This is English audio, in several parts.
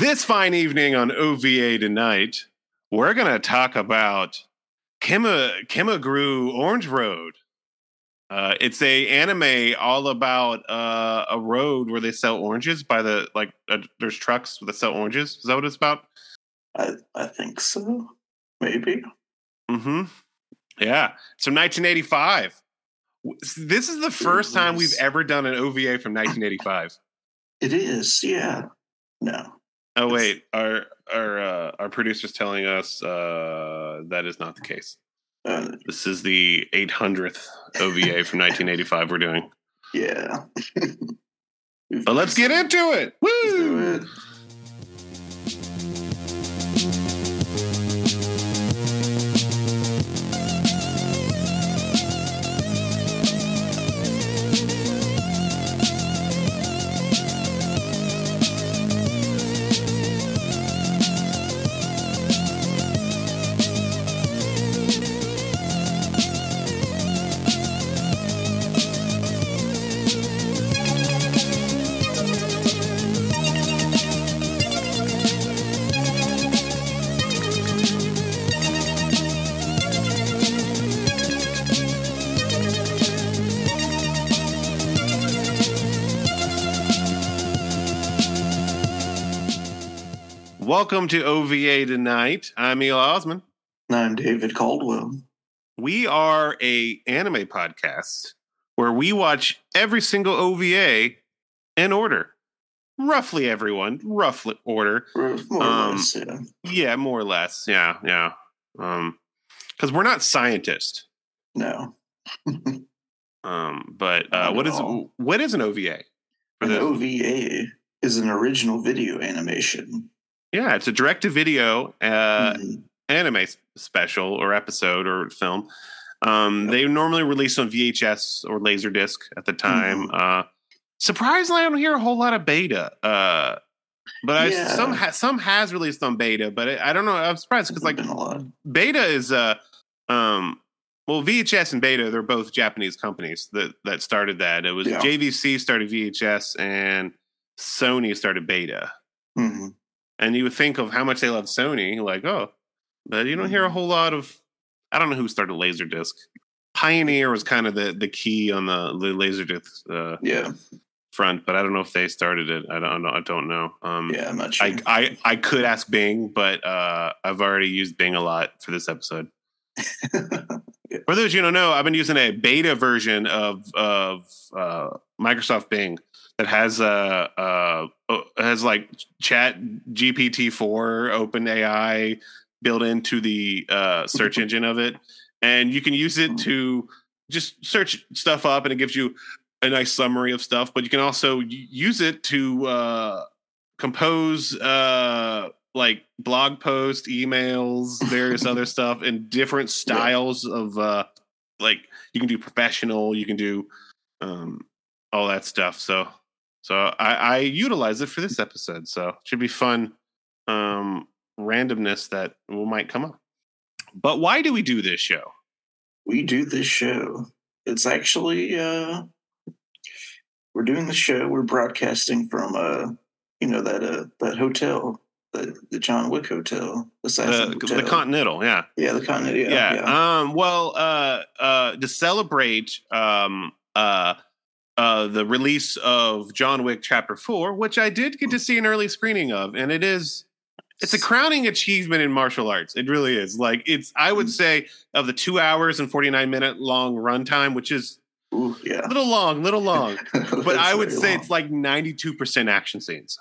This fine evening on OVA tonight, we're going to talk about Kima, Kimagure Orange Road. Uh, it's a anime all about uh, a road where they sell oranges by the like. Uh, there's trucks that sell oranges. Is that what it's about? I I think so. Maybe. Mm-hmm. Yeah. So 1985. This is the first time we've ever done an OVA from 1985. It is. Yeah. No. Oh wait, our our uh, our producer's telling us uh, that is not the case. Uh, This is the 800th OVA from 1985 we're doing. yeah. But let's get into it. Woo! Welcome to OVA tonight. I'm Eli Osman. I'm David Caldwell. We are a anime podcast where we watch every single OVA in order. Roughly everyone, roughly order. More or Um, less, yeah. Yeah, more or less. Yeah, yeah. Um, because we're not scientists. No. Um, but uh what is all. what is an OVA? An OVA is an original video animation. Yeah, it's a direct to video uh, Mhm. anime special or episode or film. Um, Yep. They normally release on VHS or Laserdisc at the time. Mm-hmm. Uh, surprisingly, I don't hear a whole lot of beta. Uh, but I, some ha- some has released on beta, but I, I don't know. I'm surprised because like been a lot. beta is uh um well VHS and beta they're both Japanese companies that that started that. It was Yeah. JVC started VHS and Sony started beta. Mhm. And you would think of how much they love Sony, like, oh, but you don't hear a Mhm. whole lot of I don't know who started Laserdisc. Pioneer was kind of the the key on the, the Laserdisc uh, Yeah. front, but I don't know if they started it. I don't know. I don't know. Um, Yeah. I'm not sure. I, I I could ask Bing, but uh, I've already used Bing a lot for this episode. For those you don't know, I've been using a beta version of of uh, Microsoft Bing that has uh, uh, uh, has like Chat GPT four Open AI built into the uh, search engine of it, and you can use it to just search stuff up, and it gives you a nice summary of stuff. But you can also use it to uh, compose uh, like blog posts, emails, various other stuff in different styles of uh, like you can do professional, you can do um, all that stuff. So so I, I utilize it for this episode. So it should be fun um, randomness that will might come up. But why do we do this show? we do this show. It's actually uh we're doing the show. We're broadcasting from uh you know that uh that hotel, the the John Wick Hotel, the The, Hotel. the Continental, yeah. yeah, the Continental. yeah. Yeah, yeah. Um, well, uh, uh, to celebrate um, uh, uh, the release of John Wick Chapter Four, which I did get to see an early screening of, and it is it's a crowning achievement in martial arts. It really is. Like it's, I would say, of the two hours and forty nine minute long runtime, which is Ooh, yeah. a little long, little long, but I would say it's it's like ninety two percent action scenes.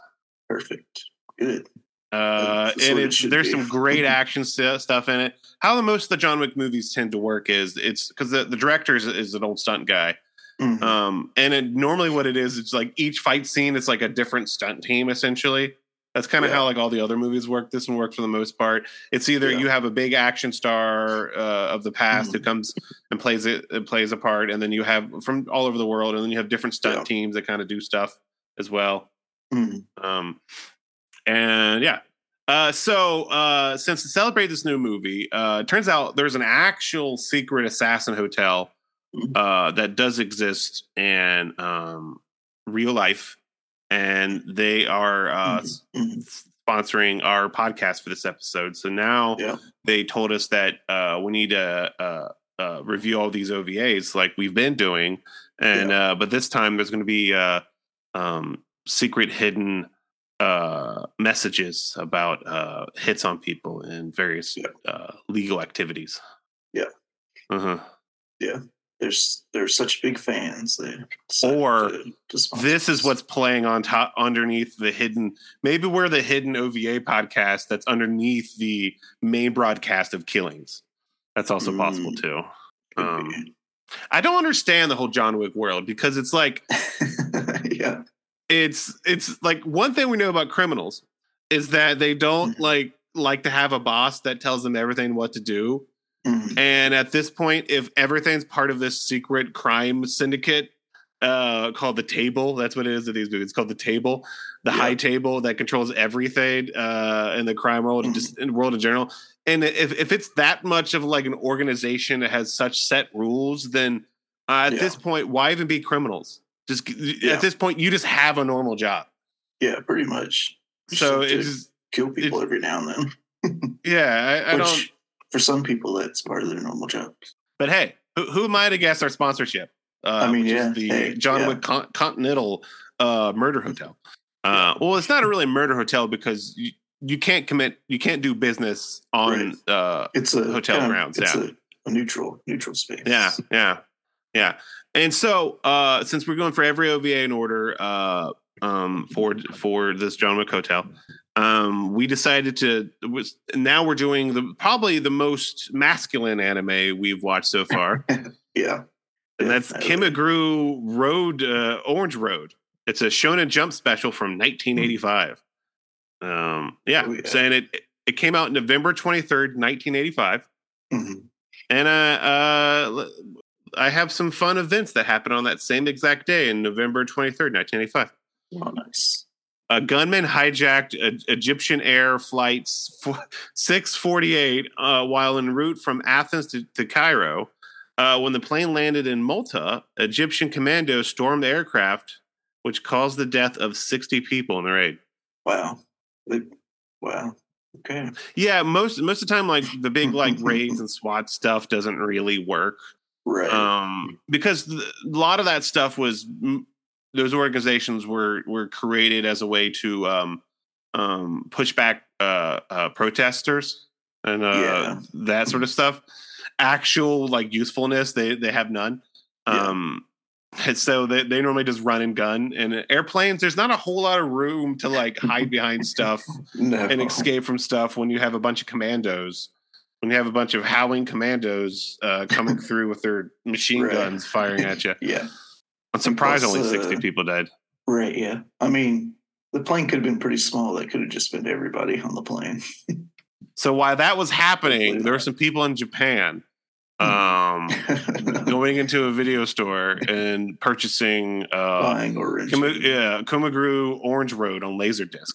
perfect. Good. Uh, and what it there's be. some great action st- stuff in it. How the most of the John Wick movies tend to work is it's because the, the director is, is an old stunt guy. Mhm. Um, and it, normally what it is, it's like each fight scene, it's like a different stunt team essentially. That's kind of Yeah. how like all the other movies work. This one works for the most part. It's either Yeah. you have a big action star uh, of the past who Mhm. comes and plays it, it plays a part, and then you have from all over the world, and then you have different stunt Yeah. teams that kind of do stuff as well. Mhm. Um, and yeah. Uh, so uh, since to celebrate this new movie, uh, it turns out there's an actual secret assassin hotel uh, that does exist in um, real life, and they are uh, Mhm. Mhm. sponsoring our podcast for this episode. So now Yeah. they told us that uh, we need to uh, uh, review all these OVAs like we've been doing, and uh, but this time there's going to be uh, um, secret hidden uh, messages about uh, hits on people and various Yeah. uh, legal activities. Yeah. Uh-huh. There's there's such big fans. They Or to- to sponsor This is what's playing on top underneath the hidden. Maybe we're the hidden OVA podcast that's underneath the main broadcast of Killings. That's also possible Mm. too. Um, I don't understand the whole John Wick world because it's like yeah. it's it's like one thing we know about criminals is that they don't Mhm. like like to have a boss that tells them everything what to do. Mhm. And at this point, if everything's part of this secret crime syndicate uh, called the Table, that's what it is in these movies. It's called the Table, the Yeah. high table that controls everything uh, in the crime world and just in the world in general. And if if it's that much of like an organization that has such set rules, then uh, at Yeah. this point, why even be criminals? Just Yeah. at this point, you just have a normal job. Yeah, pretty much. So just it's kill people every now and then. yeah, I, I Which don't. For some people that's part of their normal jobs. But hey, who, who am I to guess our sponsorship? Uh, I mean, yeah, the hey, John yeah. Wick Con- Continental uh, Murder Hotel. Uh, well, it's not a really murder hotel because you, you can't commit, you can't do business on. Uh, It's a Hotel kind of- grounds, It's yeah. a, a neutral neutral space. yeah, yeah, yeah. And so, uh, since we're going for every OVA in order uh, um, for for this John Wick Hotel, um, we decided to. Was, now we're doing the probably the most masculine anime we've watched so far. Yeah. and that's. Kimagure Road, uh, Orange Road. It's a Shonen Jump special from 1985. Um, yeah, Oh, yeah. saying it it came out November 23rd, 1985, Mhm. and uh, uh, I have some fun events that happened on that same exact day in November 23rd, 1985. Oh, nice. A gunman hijacked a, Egyptian Air flights f- 648 uh, while en route from Athens to, to Cairo. Uh, when the plane landed in Malta, Egyptian commandos stormed the aircraft, which caused the death of 60 people in the raid. Wow. Wow. Okay. Yeah, most most of the time, like the big like raids and SWAT stuff doesn't really work. Right. um, because a lot of that stuff was m- those organizations were were created as a way to um, um, push back uh, uh, protesters and uh, Yeah. that sort of stuff. Actual like usefulness, they they have none. Yeah. Um, and so they, they normally just run and gun. And airplanes, there's not a whole lot of room to like hide behind stuff no. and escape from stuff when you have a bunch of commandos. When you have a bunch of howling commandos uh, coming through with their machine Right. guns firing at you. Yeah. I'm surprised only uh, 60 people died. Right. Yeah. I mean, the plane could have been pretty small. That could have just been everybody on the plane. So while that was happening, there were some people in Japan um, going into a video store and purchasing uh, Buying orange. Kuma, yeah, Kumaguru Orange Road on Laserdisc.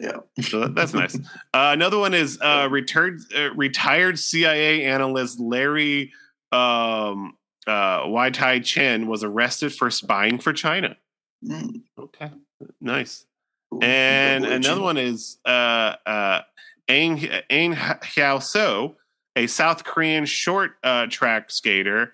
Yeah. So that- that's nice. Uh, another one is uh, retired uh, retired CIA analyst Larry um, uh, Wai Tai Chen was arrested for spying for China. Mm, Okay, nice. cool. And another one is uh, uh, Aang, Aang Hyao So, a South Korean short uh, track skater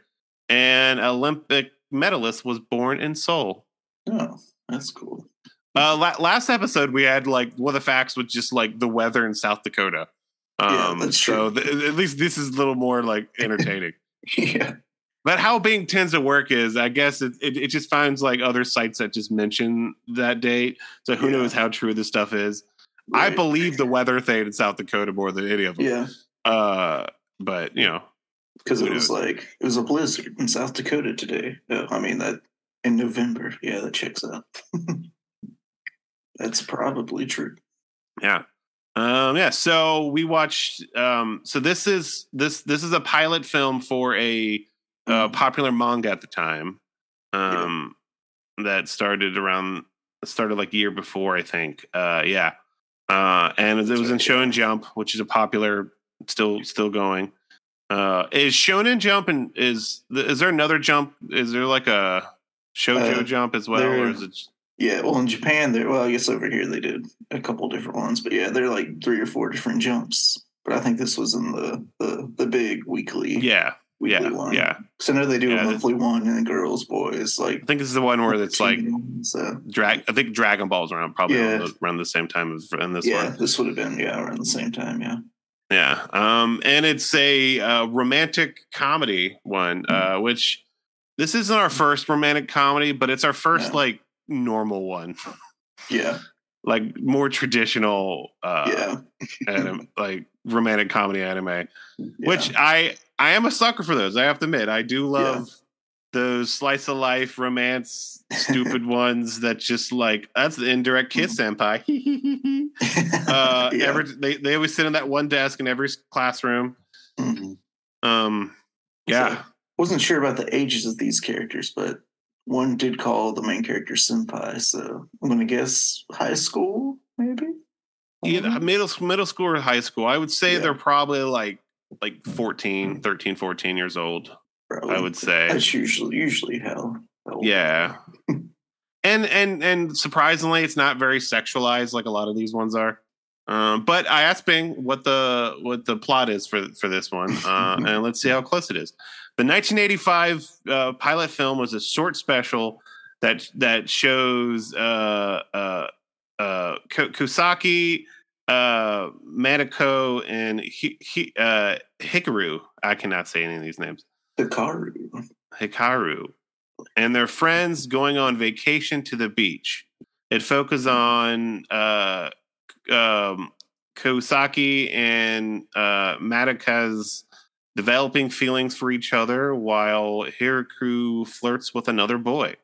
and Olympic medalist, was born in Seoul. Oh, that's cool. Uh, la- last episode we had like one of the facts was just like the weather in South Dakota. Yeah, Um, that's so true. th- at least this is a little more like entertaining. yeah. But how Bing tends to work is, I guess it, it, it just finds like other sites that just mention that date. So who Yeah. knows how true this stuff is? I believe the weather thing in South Dakota more than any of them. Yeah. Uh, but you know, Because it was knows? like, it was a blizzard in South Dakota today. Uh, I mean, that in November. Yeah, that checks out. that's probably true. yeah. Um, yeah. So we watched. Um, so this is this this is a pilot film for a uh, Mhm. popular manga at the time. Um, that started around started like a year before, I think. Uh, yeah. Uh, and it was in Shonen Jump, which is a popular, still still going. Uh, is Shonen Jump and is is there another jump? Is there like a Shoujo Uh, Jump as well, or is it? Yeah, well, in Japan, there. Well, I guess over here they did a couple different ones, but yeah, they're like three or four different jumps. But I think this was in the the the big weekly. Yeah, weekly yeah, one. yeah. So I know they do Yeah, a monthly one, and girls, boys, like I think this is the one where it's like so. drag. I think Dragon Ball's around probably Yeah. around, the, around the same time as in this Yeah, one. this would have been yeah around the same time. Yeah. Yeah. Um, and it's a uh, romantic comedy one, uh, which this isn't our first romantic comedy, but it's our first No. like normal one, Yeah. like more traditional, uh, yeah. anim- like romantic comedy anime. yeah. Which I I am a sucker for those. I have to admit, I do love those slice of life romance stupid ones that just like that's the indirect kiss senpai. uh, Yeah. every they they always sit on that one desk in every classroom. Mhm. Um, yeah, So, wasn't sure about the ages of these characters, but one did call the main character senpai. So I'm gonna guess high school, maybe. Either middle middle school or high school. I would say Yeah. they're probably like like 14, 13, 14 years old. Probably. I would say. that's usually usually how. how Yeah. And and and surprisingly, it's not very sexualized like a lot of these ones are. Um, but I asked Bing what the what the plot is for for this one, uh, and let's see how close it is. The 1985 uh, pilot film was a short special that that shows uh, uh, Kusaki, uh, Madako, and Hi- Hi- uh, Hikaru. I cannot say any of these names. Hikaru. Hikaru and their friends going on vacation to the beach. It focuses on uh, um, Kosaki and uh, Madaka's developing feelings for each other while Hiraku flirts with another boy.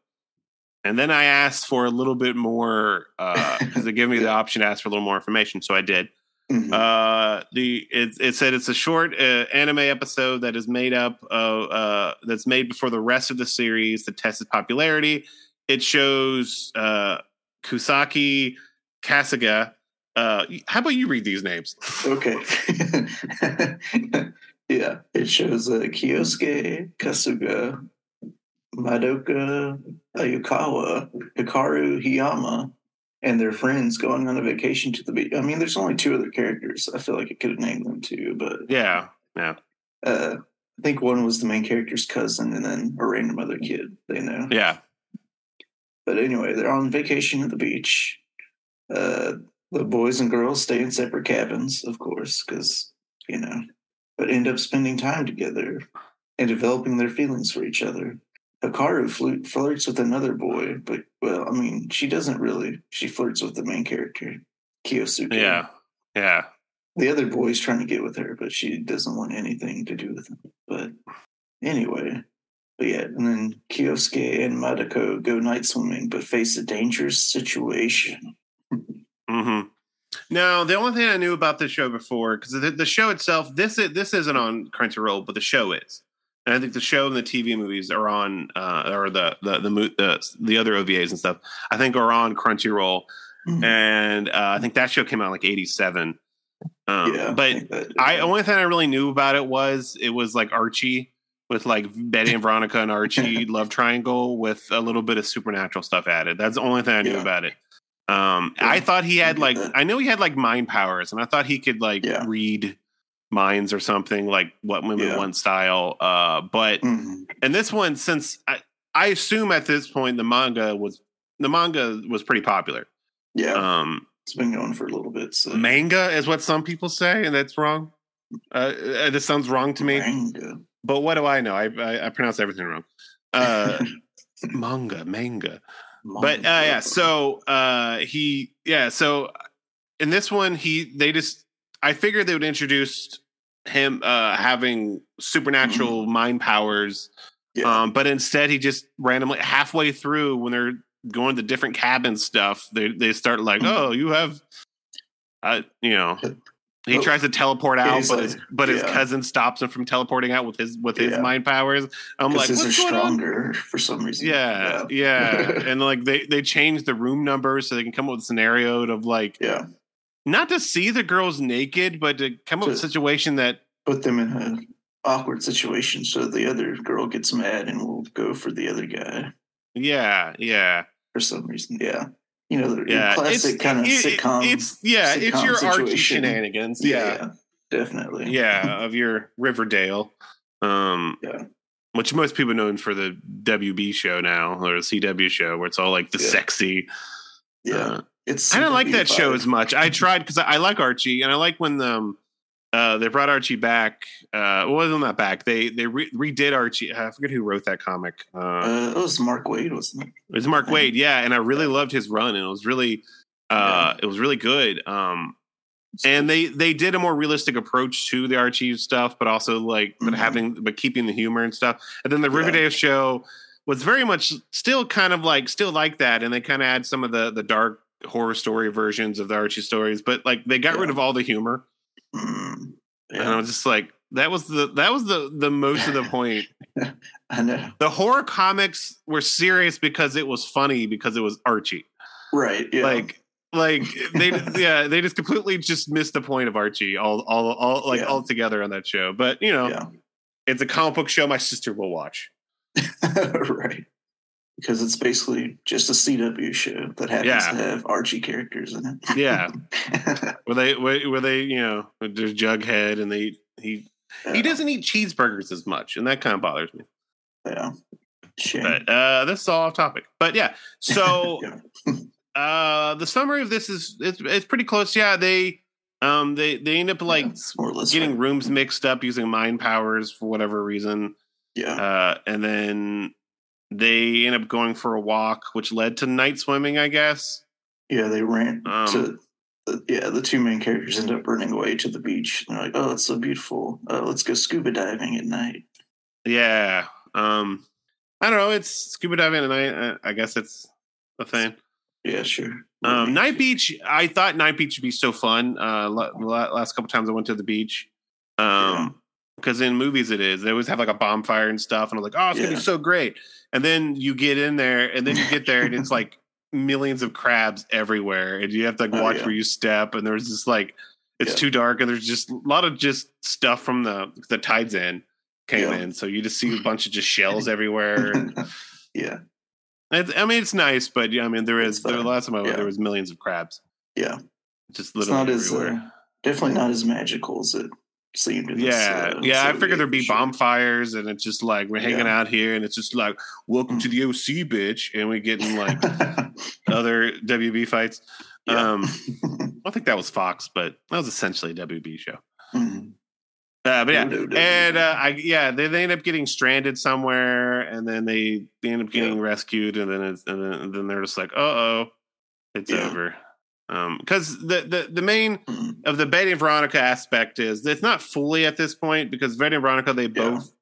And then I asked for a little bit more because they gave me the option to ask for a little more information, so I did. Mhm. Uh, the it, it said it's a short uh, anime episode that is made up of uh, that's made before the rest of the series to test its popularity. It shows uh, Kusaki Kasuga. Uh, how about you read these names? Okay. yeah, it shows uh, Kyosuke, Kasuga, Madoka, Ayukawa, Hikaru, Hiyama, and their friends going on a vacation to the beach. I mean, there's only two other characters. I feel like I could have named them too, but Yeah, yeah. uh, I think one was the main character's cousin, and then a random other kid they know. yeah, But anyway, they're on vacation at the beach. Uh, the boys and girls stay in separate cabins, of course, because, you know, but end up spending time together and developing their feelings for each other. Hikaru fl- flirts with another boy, but, well, I mean, she doesn't really. She flirts with the main character, Kyosuke. yeah, yeah. The other boy's trying to get with her, but she doesn't want anything to do with him. But anyway, but yeah, and then Kyosuke and Madako go night swimming, but face a dangerous situation. mm-hmm. Now, the only thing I knew about the show before, because the, the show itself, this is, this isn't on Crunchyroll, but the show is. And I think the show and the TV movies are on, uh, or the the the, the the other OVAs and stuff. I think are on Crunchyroll, Mhm. and uh, I think that show came out like '87. Um, yeah, but think that- I only thing I really knew about it was it was like Archie with like Betty and Veronica and Archie love triangle with a little bit of supernatural stuff added. That's the only thing I knew Yeah. about it. Um, Yeah, I thought he had like. I know he had like mind powers, and I thought he could like Yeah. read minds or something like what women Yeah. want style. Uh, but Mhm. and this one, since I, I assume at this point the manga was the manga was pretty popular. yeah, Um, it's been going for a little bit. So manga is what some people say, and that's wrong. Uh, uh, this sounds wrong to me, Manga. but what do I know? I I, I pronounce everything wrong. Uh, manga, manga. But uh, yeah, so uh, he yeah, so in this one he they just I figured they would introduce him uh, having supernatural mind powers, yeah, um, but instead he just randomly halfway through when they're going to different cabin stuff, they they start like, Mhm. oh, you have, uh, you know. He Oh, tries to teleport out, he's but like- his but his cousin stops him from teleporting out with his with his Yeah. mind powers. I'm like, what's are going on? stronger for some reason. Yeah, yeah, and like they they change the room numbers so they can come up with a scenario of like yeah. Not to see the girls naked, but to come up with a situation that Put them in an awkward situation so the other girl gets mad and will go for the other guy. yeah, yeah. for some reason. Yeah, you know, the Yeah, classic kind of it- it- sitcom. It's yeah, it's sitcom your Archie situation. shenanigans. Yeah, definitely. yeah, of your Riverdale. Um, Yeah. which most people know for the WB show now or the CW show, where it's all like the Yeah. sexy. yeah. uh, it's I don't like that show as much. I tried because I, I like Archie, and I like when um, uh, they brought Archie back. Uh, well, wasn't that back. They they re- redid Archie. I forget who wrote that comic. Uh, Uh, it was Mark Waid, wasn't it? it was Mark Waid, yeah, and I really loved his run, and it was really, uh, it was really good. Um, and they they did a more realistic approach to the Archie stuff, but also like but Mhm. having but keeping the humor and stuff. And then the Yeah. Riverdale show was very much still kind of like still like that, and they kind of add some of the the dark horror story versions of the Archie stories, but like they got rid of all the humor, Mm, and I was just like that was the that was the the most of the point. I know. The horror comics were serious because it was funny because it was Archie. Right. Yeah. like like they yeah they just completely just missed the point of archie all all all like Yeah. all together on that show but you know yeah. it's a comic book show my sister will watch right. Because it's basically just a CW show that happens Yeah. to have Archie characters in it. yeah where they where, they you know there's jughead and they he he doesn't eat cheeseburgers as much and that kind of bothers me Yeah. Shame. but uh this is all off topic but yeah so Yeah. uh the summary of this is it's, it's pretty close yeah they um they they end up like Yeah, it's more or less getting right. rooms mixed up using mind powers for whatever reason Yeah. uh, and then they end up going for a walk, which led to night swimming, I guess. Yeah, they ran Um, to. Yeah, the two main characters end up running away to the beach. They're like, "Oh, it's so beautiful. Uh, let's go scuba diving at night." Yeah, um, I don't know. It's scuba diving at night. I, I guess it's a thing. Yeah, sure. Um, night beach. I thought night beach would be so fun. Uh, la- la- last couple times I went to the beach. Um, because in movies it is. They always have like a bonfire and stuff, and I'm like, oh, it's gonna be so great. And then you get in there, and then you get there, and it's like millions of crabs everywhere, and you have to like Oh, watch yeah. where you step. And there's just like it's Yeah. too dark, and there's just a lot of just stuff from the the tides in came Yeah. in, so you just see a bunch of just shells everywhere. And yeah, it's, I mean, it's nice, but yeah, I mean, there is there last time I went, there was millions of crabs, yeah. just It's literally not as everywhere. uh, definitely not as magical as it seemed. In this, Yeah, uh, yeah. I figured there'd be show. bonfires, and it's just like we're hanging Yeah. out here, and it's just like welcome to the OC, bitch, and we're getting like other WB fights. Yeah. Um, I think that was Fox, but that was essentially a WB show. Mhm. Uh, but yeah, No, no, no, and uh, I yeah, they, they end up getting stranded somewhere, and then they they end up getting Yeah. rescued, and then it's and then, and then they're just like, uh oh, it's Yeah. over. Um, because the, the the main of the Betty and Veronica aspect is it's not fully at this point because Betty and Veronica they both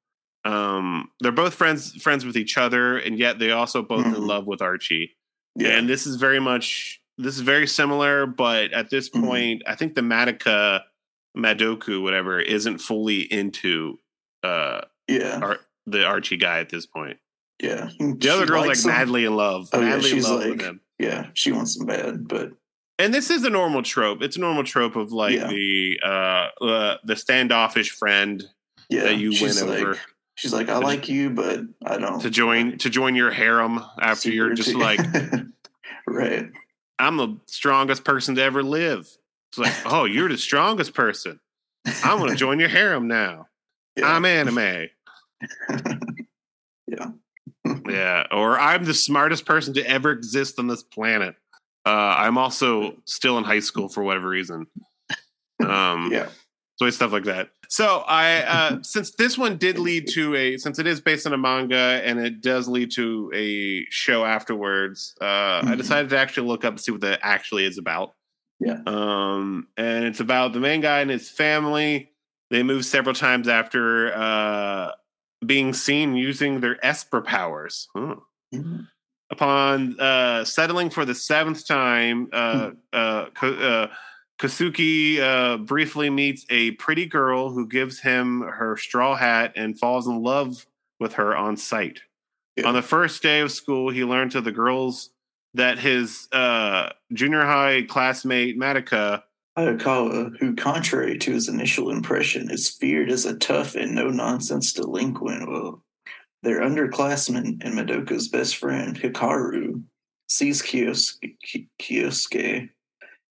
um they're both friends friends with each other and yet they also both in Mhm. love with Archie. yeah, And this is very much this is very similar, but at this Mhm. point, I think the Madoka Madoku, whatever, isn't fully into uh yeah, Ar- the Archie guy at this point. yeah. The other She girl's like him. madly in love. Oh, yeah, madly in she's love with like- him. Yeah, she wants him bad, but and this is a normal trope. It's a normal trope of like Yeah. the uh, uh the standoffish friend yeah, that you win like, over She's like, I like you, but I don't to join to join your harem after you're just like right. I'm the strongest person to ever live. It's like, oh, you're the strongest person. I'm gonna join your harem now. Yeah. I'm anime. yeah. Yeah, or I'm the smartest person to ever exist on this planet. Uh, I'm also still in high school for whatever reason. Um, Yeah. so it's stuff like that. So I, uh, since this one did lead to a, since it is based on a manga and it does lead to a show afterwards, uh, I Mhm. decided to actually look up and see what that actually is about. Yeah. Um, and it's about the main guy and his family. They move several times after uh, being seen using their Esper powers. Huh. Mhm. Upon uh, settling for the seventh time, uh, uh, uh, Kasuki uh, briefly meets a pretty girl who gives him her straw hat and falls in love with her on sight. Yeah. On the first day of school, he learns to the girls that his uh, junior high classmate Madoka Hayakawa, who, contrary to his initial impression, is feared as a tough and no nonsense delinquent. Well, their underclassman and Madoka's best friend, Hikaru, sees Kyosuke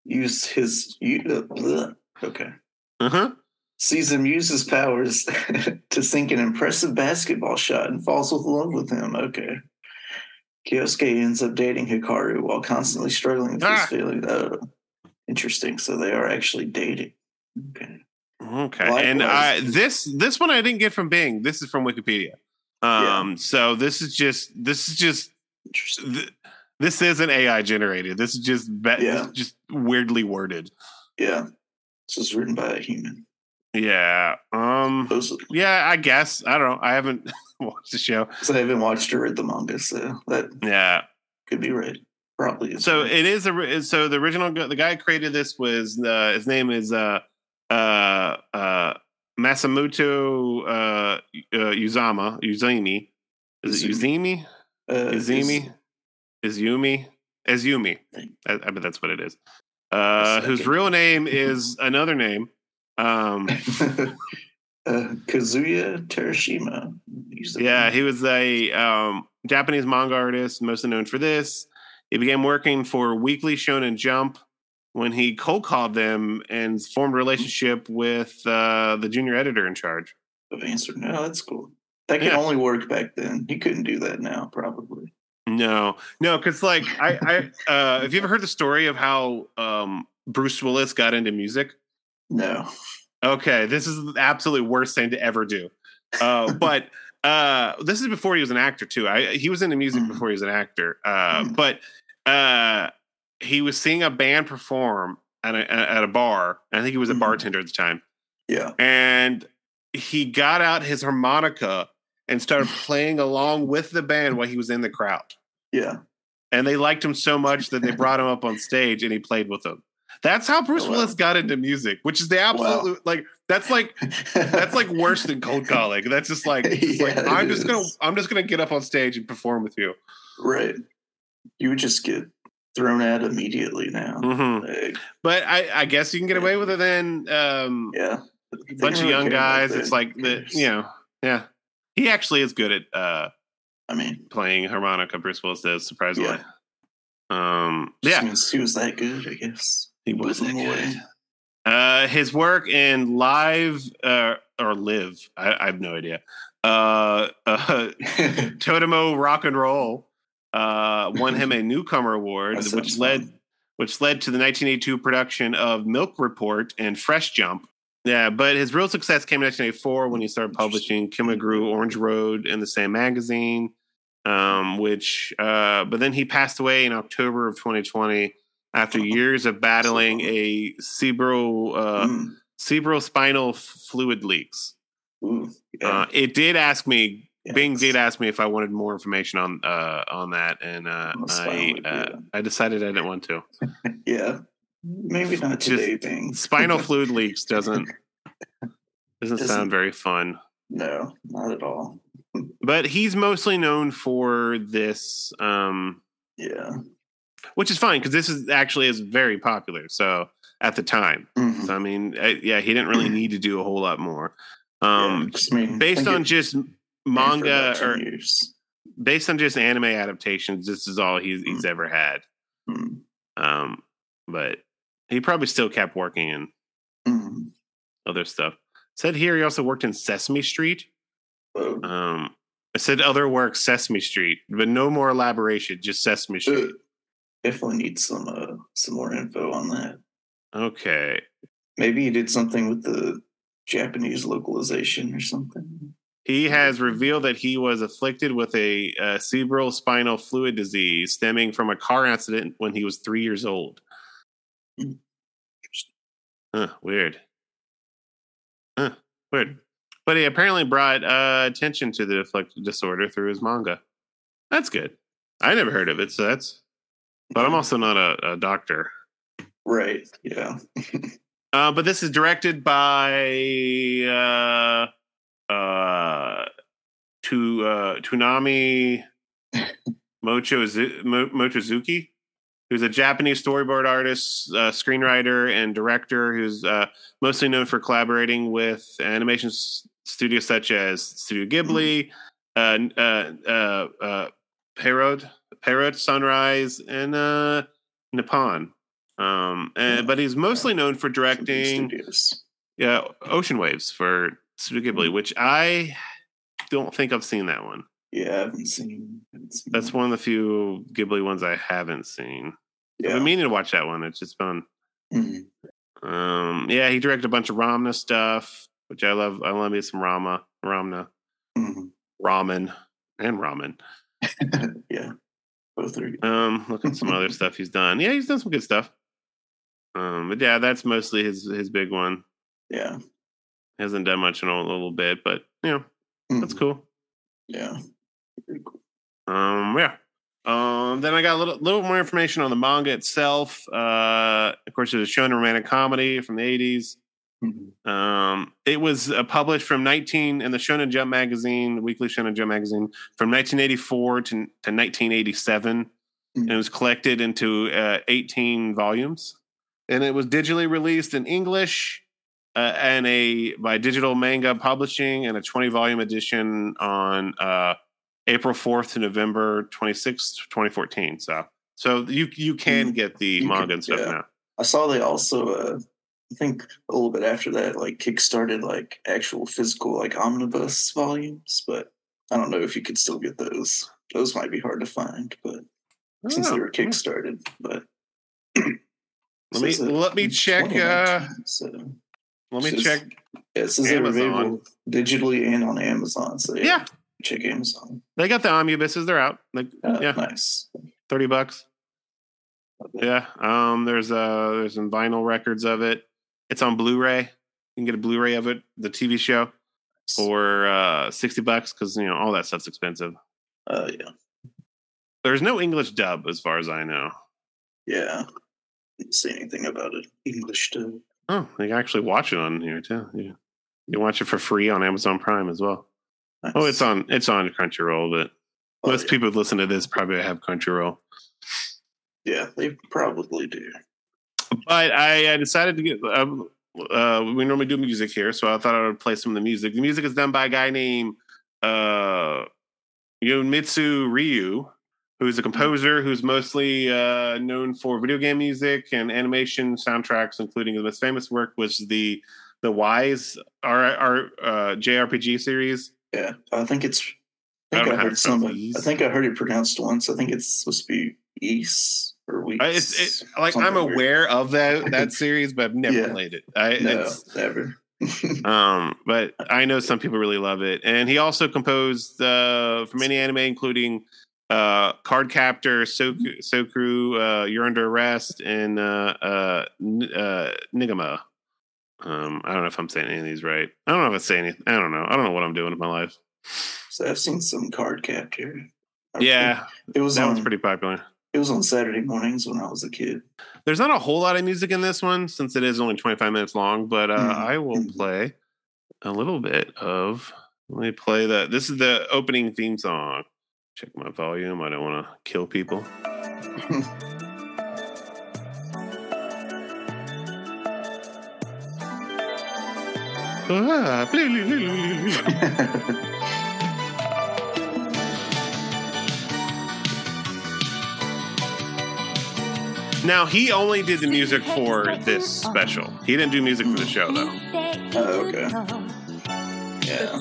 use his uh, okay. Uh-huh. Sees him use his powers to sink an impressive basketball shot and falls in love with him. Okay. Kyosuke ends up dating Hikaru while constantly struggling with Ah. his feelings. Oh, interesting. So they are actually dating. Okay. Okay. And I, this this one I didn't get from Bing. This is from Wikipedia. Um so this is just this is just th- this isn't AI generated. This is just be- this is just weirdly worded. Yeah. This is written by a human. Yeah. Um Supposedly. yeah, I guess. I don't know. I haven't watched the show. So I haven't watched or read the manga, so that Yeah. could be right. Probably is. So right. it is a so the original the guy created this was uh, his name is uh uh uh Masamoto uh, uh Uzama Uzami is it Uzumi. Uh, Uzumi Izumi? Izumi? I, I bet that's what it is. Uh whose real name is another name um uh, Kazuya Terashima. Yeah he was a um Japanese manga artist mostly known for this. He began working for Weekly Shonen Jump when he cold called them and formed a relationship with uh, the junior editor in charge. of answer. No, that's cool. That can Yeah. only work back then. He couldn't do that now, probably. No, no, because like I, I uh, have you ever heard the story of how um, Bruce Willis got into music? No. Okay, this is the absolute worst thing to ever do. Uh, but uh, this is before he was an actor too. I, he was into music Mhm. before he was an actor. Uh, Mhm. But uh, he was seeing a band perform at a, at a bar. I think he was a Mhm. bartender at the time. Yeah. and he got out his harmonica and started playing along with the band while he was in the crowd. Yeah. And they liked him so much that they brought him up on stage and he played with them. That's how Bruce Oh, wow. Willis got into music, which is the absolute like that's like that's like worse than cold calling. That's just like, like, Yeah, it I'm just gonna. I'm just gonna get up on stage and perform with you. right. You would just get thrown out immediately now. Mhm. Like, But I, I guess you can get away with it then. Um, yeah. a bunch of young guys. It's like the you know, yeah. He actually is good at uh I mean, playing harmonica. Bruce Willis does surprisingly. Yeah. Um, yeah, he was that good, I guess. he was that good. Uh, his work in live uh, or live, I, I have no idea. Uh, uh, Totemo Rock and Roll uh, won him a newcomer award, which led fun. which led to the 1982 production of Milk Report and Fresh Jump. Yeah, but his real success came in 1984 when he started publishing Kimagure Orange Road in the same magazine. Um, which, uh, but then he passed away in October of 2020 after Oh, years of battling a cerebral uh, Mm. cerebrospinal fluid leaks. Yeah. Uh, it did ask me. Bing Yikes. did ask me if I wanted more information on uh, on that, and uh, I uh. I decided I didn't want to. yeah. Maybe not Just Bing. spinal fluid leaks doesn't doesn't Doesn't- sound very fun. No, not at all. But he's mostly known for this, um, Yeah. which is fine because this is actually is very popular. So at the time, Mhm. so I mean, I, yeah, he didn't really need to do a whole lot more. Yeah, Um, 'cause, I mean, based on just manga or years. based on just anime adaptations, this is all he's he's ever had. Mm. Um, but he probably still kept working in Mm. other stuff. Said here he also worked in Sesame Street. Um, I said other work Sesame Street, but no more elaboration, just Sesame Street. Uh, Definitely need some uh, some more info on that. Okay. Maybe he did something with the Japanese localization or something. He has revealed that he was afflicted with a uh, cerebral spinal fluid disease stemming from a car accident when he was three years old. Hmm. Huh, weird. Huh, weird. But he apparently brought uh, attention to the afflicted disorder through his manga. That's good. I never heard of it, so that's. But I'm also not a, a doctor. right. Yeah. Uh, but this is directed by uh, uh, to uh, Toonami Mochizu- Mo- Mochizuki, who's a Japanese storyboard artist, uh, screenwriter, and director who's uh, mostly known for collaborating with animation s- studios such as Studio Ghibli, uh, uh, uh, uh, Parrot Sunrise, and uh, Nippon. Um, and, Yeah. but he's mostly known for directing yeah Ocean Waves for Studio Ghibli, which I don't think I've seen that one. Yeah, I haven't seen. haven't seen That's that. one of the few Ghibli ones I haven't seen. Yeah. I've been meaning to watch that one. It's just fun. Mhm. Um, yeah, he directed a bunch of Ramna stuff, which I love. I love me some Rama, Ramna, Mhm. ramen, and ramen. yeah, both are. good. Um, look at some other stuff he's done. Yeah, he's done some good stuff. Um, but yeah, that's mostly his his big one. Yeah, Hasn't done much in a little bit, but you know that's Mhm. cool. Yeah, Um, yeah. Um, then I got a little little more information on the manga itself. Uh, of course, it was a shonen romantic comedy from the eighties. Mhm. Um, it was uh, published from 19 in the Shonen Jump magazine, the Weekly Shonen Jump magazine, from 1984 to, to 1987. And it was collected into uh, 18 volumes. And it was digitally released in English uh, and a by Digital Manga Publishing and a 20 volume edition on uh, April 4th to November 26th, 2014. So so you you can Mm, get the you manga can- and stuff yeah. now. I saw they also, uh, I think a little bit after that, like kickstarted like actual physical like omnibus volumes, but I don't know if you could still get those. Those might be hard to find, but since Oh, they were kickstarted, but Let me- let me check, uh, 2019, so Let me Says- check. says they're Amazon. available digitally and on Amazon. So yeah, Yeah, check Amazon. they got the omnibuses. They're out. Like Uh, yeah, nice. thirty bucks. Yeah. Um. There's uh. There's some vinyl records of it. It's on Blu-ray. You can get a Blu-ray of it, the TV show, for uh sixty bucks because you know all that stuff's expensive. Uh, yeah, There's no English dub as far as I know. yeah. Didn't say anything about it. English too. Oh, you can actually watch it on here too. Yeah. You can watch it for free on Amazon Prime as well. Oh, it's on it's on Crunchyroll, but Oh, most yeah. people who listen to this probably have Crunchyroll. Yeah, they probably do. But I, I decided to get. Um, uh, we normally do music here, so I thought I would play some of the music. The music is done by a guy named uh, Yomitsu Ryu, who's a composer who's mostly uh, known for video game music and animation soundtracks, including the most famous work was the the Wise our, our uh, JRPG series. Yeah, I think it's. I I think know I, heard some. pronounce I think I heard it pronounced once. I think it's supposed to be East or Weeks. I- It's it, like I'm something weird. aware of that that series, but I've never Yeah. played it. I, No, it's, never. Um, but I know some people really love it, and he also composed uh, for many anime, including uh, Card Captor, Soku, Sokuru, uh, You're Under Arrest, and uh, uh, uh, Nigama. Um, I don't know if I'm saying any of these right. I don't know if I say anything. I don't know. I don't know what I'm doing with my life. so I've seen some card capture. I Yeah, it was that on. one's pretty popular. It was on Saturday mornings when I was a kid. There's not a whole lot of music in this one since it is only 25 minutes long, but uh, Mhm. I will Mhm. play a little bit of. Let me play the. This is the opening theme song. Check my volume. I don't want to kill people. Ah. Now he only did the music for this special. He didn't do music for the show though. Oh, okay. yeah.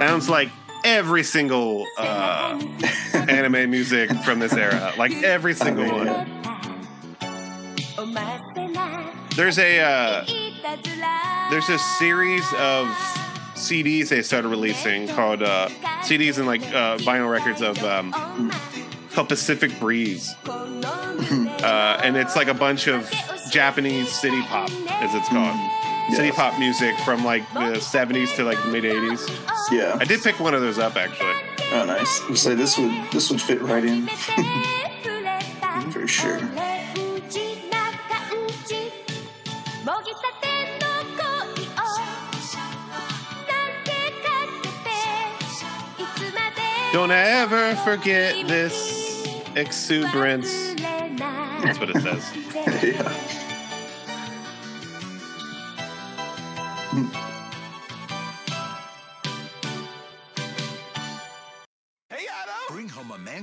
Sounds like every single uh, anime music from this era, like every single Oh, one. There's a uh, there's a series of CDs they started releasing called uh, CDs and like uh, vinyl records of um, called Pacific Breeze, uh, and it's like a bunch of Japanese city pop, as it's called, city Yeah. pop music from like the 70s to like the mid 80s. Yeah. I did pick one of those up actually. Oh, nice. I would say this would this would fit right in for sure. Don't ever forget this exuberance. That's what it says. yeah.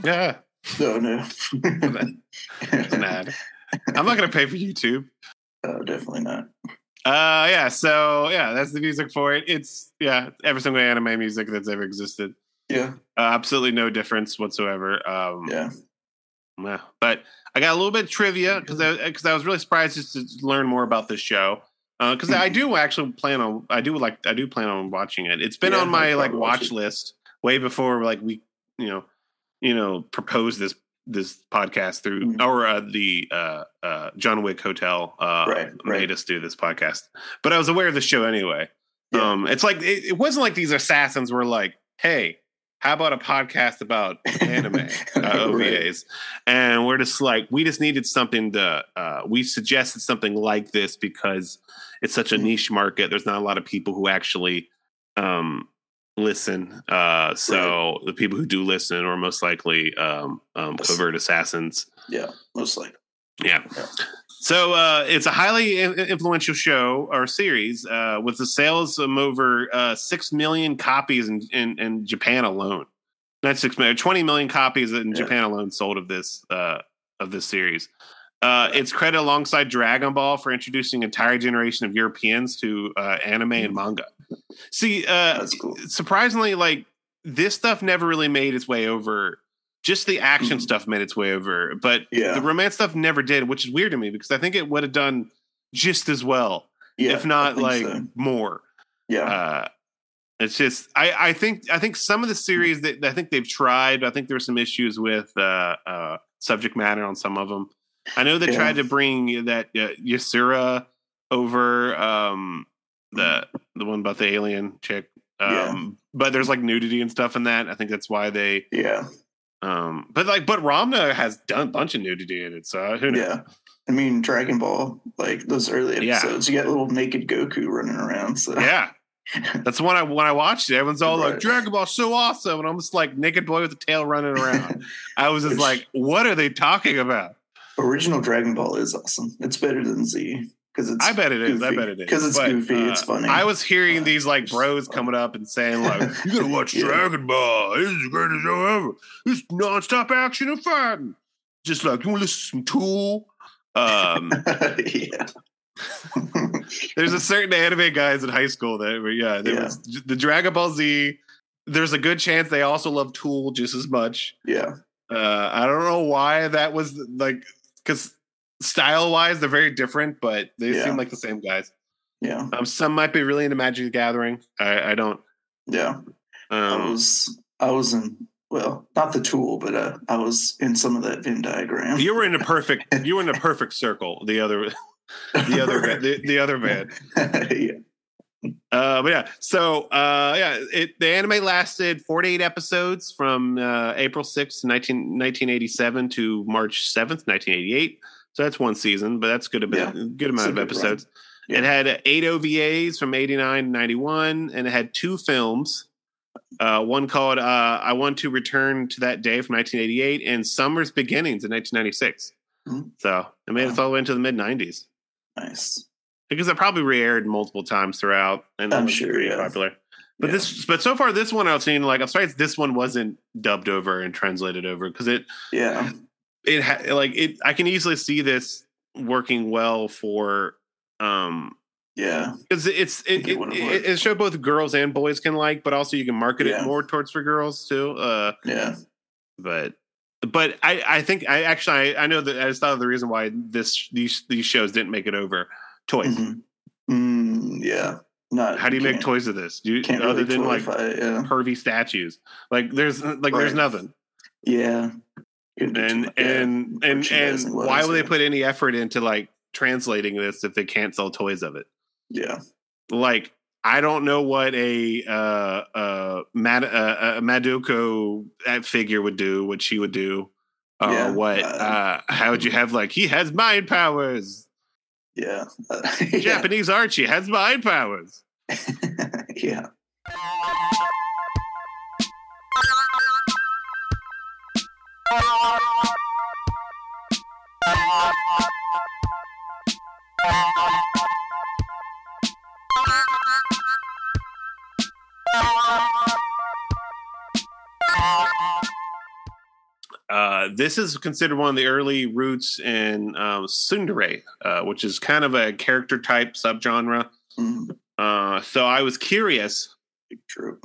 Yeah. No, no. Ad. I'm not going to pay for YouTube. Oh, definitely not. Uh, yeah. So yeah, that's the music for it. It's yeah, every single anime music that's ever existed. Yeah, Uh, absolutely no difference whatsoever. Um, yeah. yeah. But I got a little bit of trivia because I, because I was really surprised just to learn more about this show. Because I do actually plan on I do like I do plan on watching it. It's been Yeah, on my like watch watch it. list way before like we you know you know proposed this this podcast through Mhm. or uh, the uh, uh, John Wick Hotel uh, Right, right. made us do this podcast. But I was aware of the show anyway. Yeah. Um, it's like it, it wasn't like these assassins were like, "Hey, how about a podcast about anime uh, Right. OVAs?" And we're just like, we just needed something to. Uh, we suggested something like this because it's such a Mhm. niche market. There's not a lot of people who actually um, listen. Uh, so the people who do listen are most likely um, um, covert assassins. Yeah, most likely. Yeah. Yeah. So uh, it's a highly influential show or series uh, with the sales of over uh, six million copies in, in, in Japan alone. Not six million, 20 million copies in Yeah. Japan alone sold of this uh, of this series. Uh, it's credited alongside Dragon Ball for introducing entire generation of Europeans to uh, anime and manga. See, uh, cool. surprisingly, like this stuff never really made its way over. Just the action Mhm. stuff made its way over, but Yeah. the romance stuff never did, which is weird to me because I think it would have done just as well, Yeah, if not like so. more. yeah, Uh, it's just I, I think I think some of the series that I think they've tried. I think there were some issues with uh, uh, subject matter on some of them. I know they Yeah. tried to bring that uh, Yatsura over um, the the one about the alien chick. Um, Yeah. But there's like nudity and stuff in that. I think that's why they. yeah, Um, but like, but Ranma has done a bunch of nudity in it, so who knows? yeah. I mean, Dragon Ball, like those early Yeah. episodes, you got little naked Goku running around. So Yeah. That's when I when I watched it. Everyone's all like, "Dragon Ball, so awesome," and I'm just like, "Naked boy with a tail running around." I was just Which- like, "What are they talking about?" original Dragon Ball is awesome. It's better than Z because it's. I bet it is. I goofy. bet it is 'Cause it's But, goofy, it's funny. I was hearing Uh, these like bros fun. coming up and saying like, "You gotta watch Yeah. Dragon Ball. This is the greatest show ever. It's nonstop action and fighting." Just like you want to listen to some Tool. Um, yeah. there's a certain anime guys in high school that were yeah, there Yeah. was the Dragon Ball Z. There's a good chance they also love Tool just as much. yeah. Uh, I don't know why that was like because style wise they're very different, but they Yeah. seem like the same guys. Yeah. Um, some might be really into Magic the Gathering. I, I don't. Yeah. I Um, was I was in well, not the tool, but uh, I was in some of that Venn diagram. you were in a perfect. You were in a perfect circle. The other, the other, the, the other band. yeah. Uh, but yeah, so uh, yeah, it, the anime lasted 48 episodes from uh, April 6th, 19, 1987 to March 7th, 1988. So that's one season, but that's good a Yeah. good amount of good episodes. Yeah. It had eight OVAs from 89 to 91, and it had two films. Uh, one called uh, I Want to Return to That Day from 1988 and Summer's Beginnings in 1996. Mhm. So it made it Wow. all the way into the mid 90s Nice. because it probably re-aired multiple times throughout, and I'm sure, yeah. popular. But Yeah. this, but so far, this one I've seen like I'm sorry, this one wasn't dubbed over and translated over because it Yeah. It ha- like it. I can easily see this working well for um Yeah. because it's it it it, it, a show both girls and boys can like, but also you can market Yeah. it more towards for girls too. Uh, Yeah. but but I I think I actually I, I know that I just thought of the reason why this these these shows didn't make it over. Toys. Mhm. Mm, yeah. Not How do you make toys of this? Do you Can't other really than like it, yeah. pervy statues? Like there's like there's nothing. Yeah. Too And and and and why would they put any effort into like translating this if they can't sell toys of it? Yeah. Like I don't know what a uh uh, Mad, uh, a Madoka figure would do, what she would do, or Yeah, what uh, uh, how would you have like he has mind powers. Yeah. Uh, yeah. Japanese Archie has mind powers. yeah. Uh, this is considered one of the early roots in um, uh, which is kind of a character type subgenre. Mm. Uh, so I was curious True.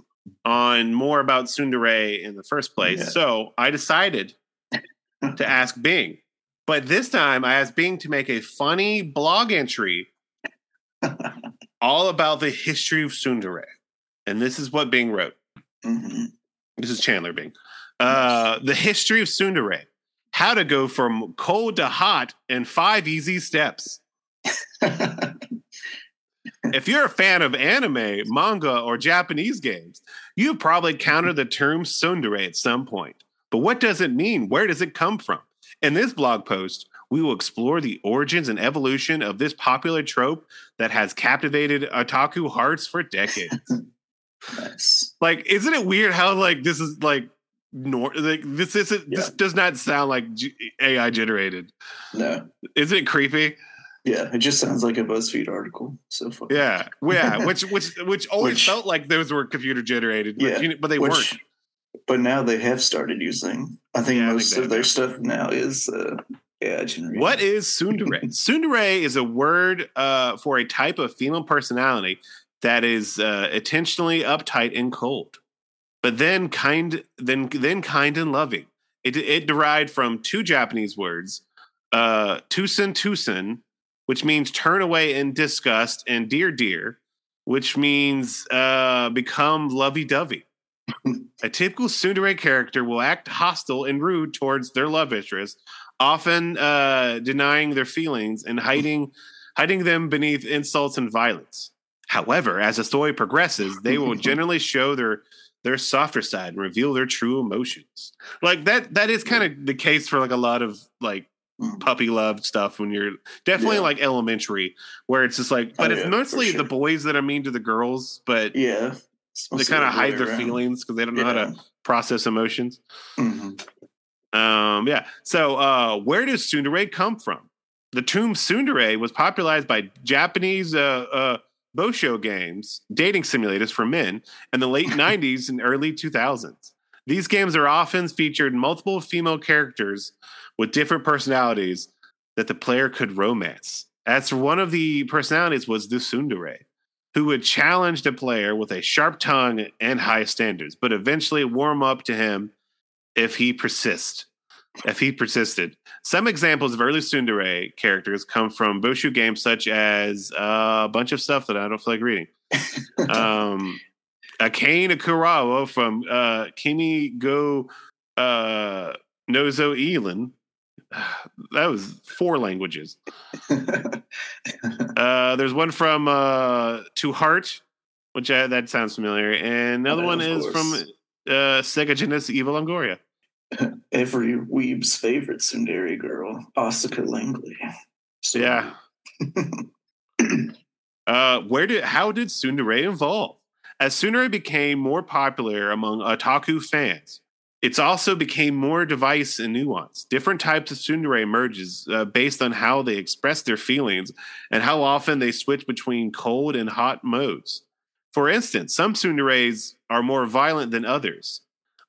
on more about tsundere in the first place. Yeah. So I decided to ask Bing. But this time I asked Bing to make a funny blog entry all about the history of tsundere. And this is what Bing wrote. hmm This is Chandler Bing. Uh, the history of tsundere. How to go from cold to hot in five easy steps. If you're a fan of anime, manga, or Japanese games, you've probably countered the term tsundere at some point. But what does it mean? Where does it come from? In this blog post, we will explore the origins and evolution of this popular trope that has captivated otaku hearts for decades. nice. like, isn't it weird how like this is like nor like this isn't this does not sound like G- AI generated. No. Isn't it creepy? Yeah, it just sounds like a BuzzFeed article so far. Yeah, yeah. Which which which always Which- felt like those were computer generated. but, Yeah, you know, but they Which, weren't. But now they have started using. I think Yeah, I think most of their stuff now is uh, AI generated. What is tsundere? tsundere is a word uh, for a type of female personality that is uh, intentionally uptight and cold, but then kind, then then kind and loving. It it derived from two Japanese words, uh, tsun tsun, which means turn away in disgust, and dere dere, which means uh, become lovey dovey. a typical tsundere character will act hostile and rude towards their love interest, often uh, denying their feelings and hiding hiding them beneath insults and violence. However, as the story progresses, they will generally show their their softer side and reveal their true emotions. Like that that is kind of the case for like a lot of like Mm. puppy love stuff when you're definitely Yeah. like elementary where it's just like but Oh, it's yeah, mostly the boys that are mean to the girls, but Yeah. They kind of hide their around. feelings because they don't know how to process emotions. Mhm. Um, yeah. So, uh, where does tsundere come from? The term tsundere was popularized by Japanese uh, uh, Bosho games, dating simulators for men, in the late 90s and early 2000s. These games are often featured multiple female characters with different personalities that the player could romance. As one of the personalities was the tsundere, who would challenge the player with a sharp tongue and high standards, but eventually warm up to him if he persist. If he persisted. Some examples of early tsundere characters come from Boshu games such as uh, a bunch of stuff that I don't feel like reading. um, Akane Akurawa from uh, Kimi Go uh, Nozo Elin. That was four languages. Uh, there's one from uh, To Heart, which I, that sounds familiar, and another Yeah, one is from uh, Sega Genesis Evil Longoria. Every weeb's favorite tsundere girl, Asuka Langley. So- Yeah. Uh, where did how did tsundere evolve? As tsundere became more popular among otaku fans, it's also became more device and nuance. Different types of tsundere emerges uh, based on how they express their feelings and how often they switch between cold and hot modes. For instance, some tsunderes are more violent than others,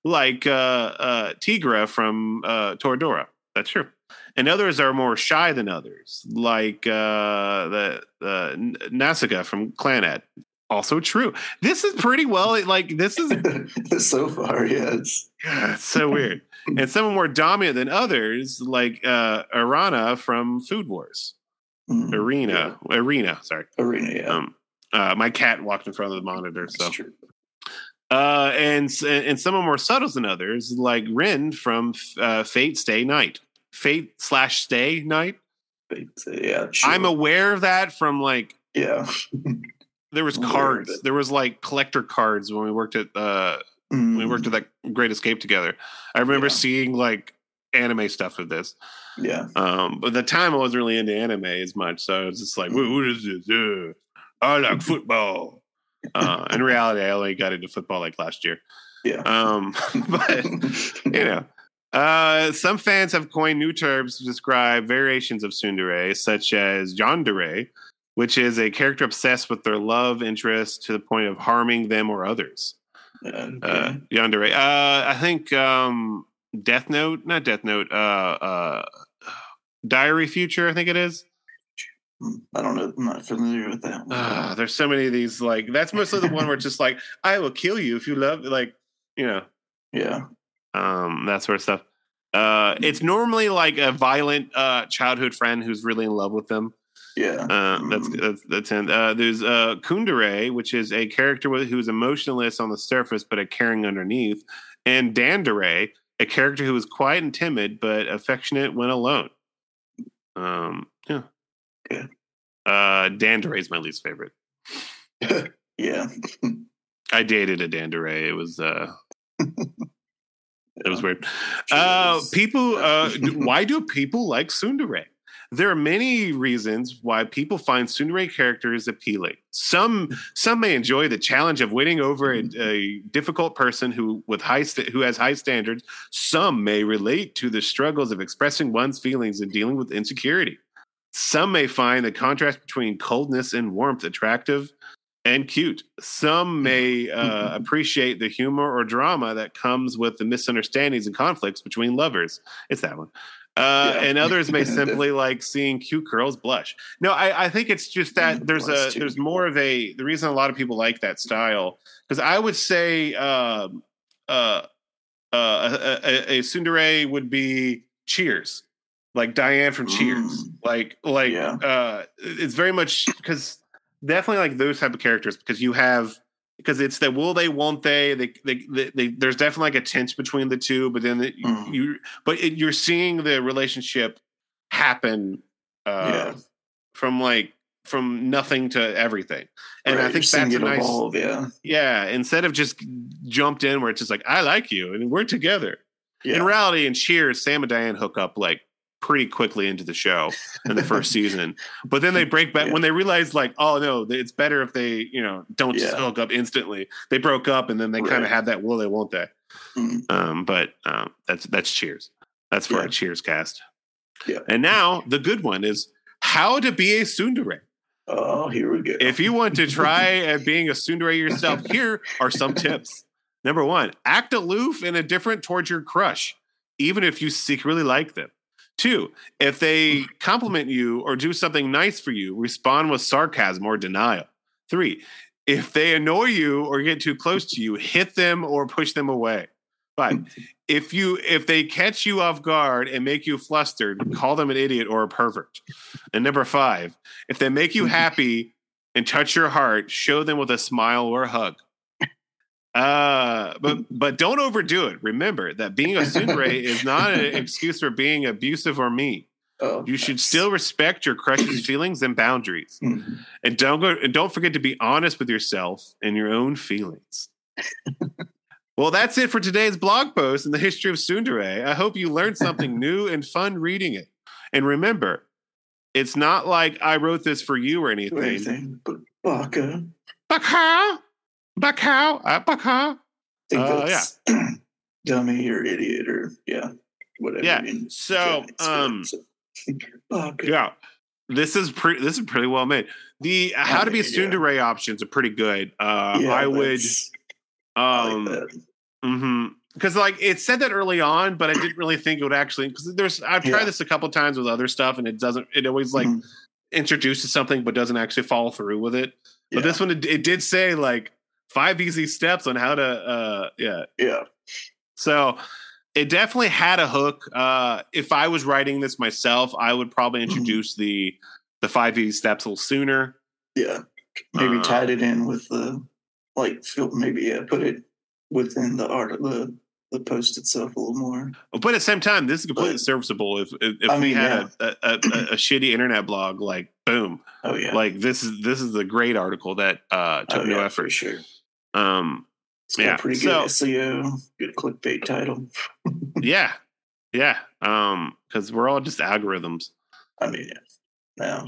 like uh, uh, Tigra from uh, Toradora. That's true and others are more shy than others, like uh, the uh, N- Nasuka from Clannad. Also true. This is pretty well like this is so far, yes. yeah, it's so weird. And some are more dominant than others, like uh, Arana from Food Wars. mm, Arena, Arena. Sorry. arena. Yeah, Um, uh, my cat walked in front of the monitor, that's so true. uh, and and some are more subtle than others, like Rin from uh, Fate Stay Night. Fate slash Stay Night. Uh, yeah, sure. I'm aware of that from like yeah. there was I'm aware of cards. There was like collector cards when we worked at uh when we Mm, worked at that Great Escape together. I remember Yeah. seeing like anime stuff of this. yeah, Um, but at the time I wasn't really into anime as much, so I was just like, what, what is this? Uh, I like football. Uh, in reality, I only got into football like last year. yeah. Um, but you know, uh, some fans have coined new terms to describe variations of tsundere, such as yandere, which is a character obsessed with their love interest to the point of harming them or others. Okay. Uh, yandere. Uh, I think um, Death Note, not Death Note, uh, uh, Diary Future, I think it is. I don't know. I'm not familiar with that. Uh, there's so many of these. Like that's mostly the one where it's just like, I will kill you if you love. Like you know, yeah, um, that sort of stuff. Uh, it's normally like a violent uh, childhood friend who's really in love with them. Yeah. Uh, that's Mm. that's that's in. Uh, there's uh, Kuudere, which is a character with, who's emotionless on the surface but a caring underneath, and Dandere, a character who is quiet and timid but affectionate when alone. Um, yeah. Okay. Uh, Dandere is my least favorite. yeah. I dated a Dandere. It was uh, it was weird. Uh, people, uh, why do people like Tsundere? There are many reasons why people find Tsundere characters appealing. Some some may enjoy the challenge of winning over a, mm-hmm. a difficult person who with high sta- who has high standards. Some may relate to the struggles of expressing one's feelings and dealing with insecurity. Some may find the contrast between coldness and warmth attractive and cute. Some may mm-hmm. uh, mm-hmm. appreciate the humor or drama that comes with the misunderstandings and conflicts between lovers. It's that one. Uh, Yeah. And others may simply like seeing cute girls blush. No, I, I think it's just that Mm, there's a there's more of a the reason a lot of people like that style because I would say um, uh, uh, a, a, a tsundere would be Cheers, like Diane from Cheers, Mm. like like Yeah. uh, it's very much because definitely like those type of characters because you have because it's the will they won't they they, they, they, they there's definitely like a tension between the two but then it, Mm. you but it, you're seeing the relationship happen uh Yeah. from like from nothing to everything and Right, i think you're that's a nice evolve, yeah. yeah instead of just jumped in where it's just like i like you and we're together Yeah. in reality in cheers sam and diane hook up like pretty quickly into the show in the first season but then they break back Yeah. when they realize like oh no it's better if they you know don't just hook up instantly they broke up and then they kind of have that will they won't they Mm. um but um that's that's cheers that's for Yeah. a cheers cast Yeah. and now the good one is how to be a tsundere Oh, here we go. if you want to try at being a tsundere yourself, here are some tips. Number one, act aloof and indifferent towards your crush, even if you secretly like them. Two, if they hmm. compliment you or do something nice for you, respond with sarcasm or denial. Three, if they annoy you or get too close to you, hit them or push them away. Five, if you if they catch you off guard and make you flustered, call them an idiot or a pervert. And number five, if they make you happy and touch your heart, show them with a smile or a hug. Uh, but but don't overdo it. Remember that being a tsundere is not an excuse for being abusive or mean. oh, You should still respect your crush's feelings and boundaries, Mhm. and don't go and don't forget to be honest with yourself and your own feelings. well, that's it for today's blog post in the history of tsundere. I hope you learned something new and fun reading it. And remember, it's not like I wrote this for you or anything. Baka. Baka, baka, uh. I think Uh, that's dummy or idiot or yeah, whatever. Yeah, so, um, Baka. Yeah, this is pretty. This is pretty well made. The uh, how to be a mean, yeah. tsundere options are pretty good. Uh, Yeah, I would. I Um, like hmm Because like it said that early on, but I didn't really think it would actually. Because there's I've tried Yeah. this a couple times with other stuff, and it doesn't. It always like Mhm. introduces something, but doesn't actually follow through with it. But Yeah. this one, it, it did say like five easy steps on how to. uh Yeah, yeah, so it definitely had a hook. Uh, if I was writing this myself, I would probably Mm-hmm. introduce the the five easy steps a little sooner. yeah. Maybe Uh, tied it in with the like maybe yeah, put it within the art of the the post itself a little more. But at the same time, this is completely But- serviceable. If if, if we mean, had a, a, a, a shitty internet blog, like boom, Oh yeah, like this is this is a great article that uh, took oh, no yeah, effort. for sure. Um, It's Yeah, pretty good so- SEO, good clickbait title. yeah, yeah. Um, because we're all just algorithms. I mean, yeah. Now,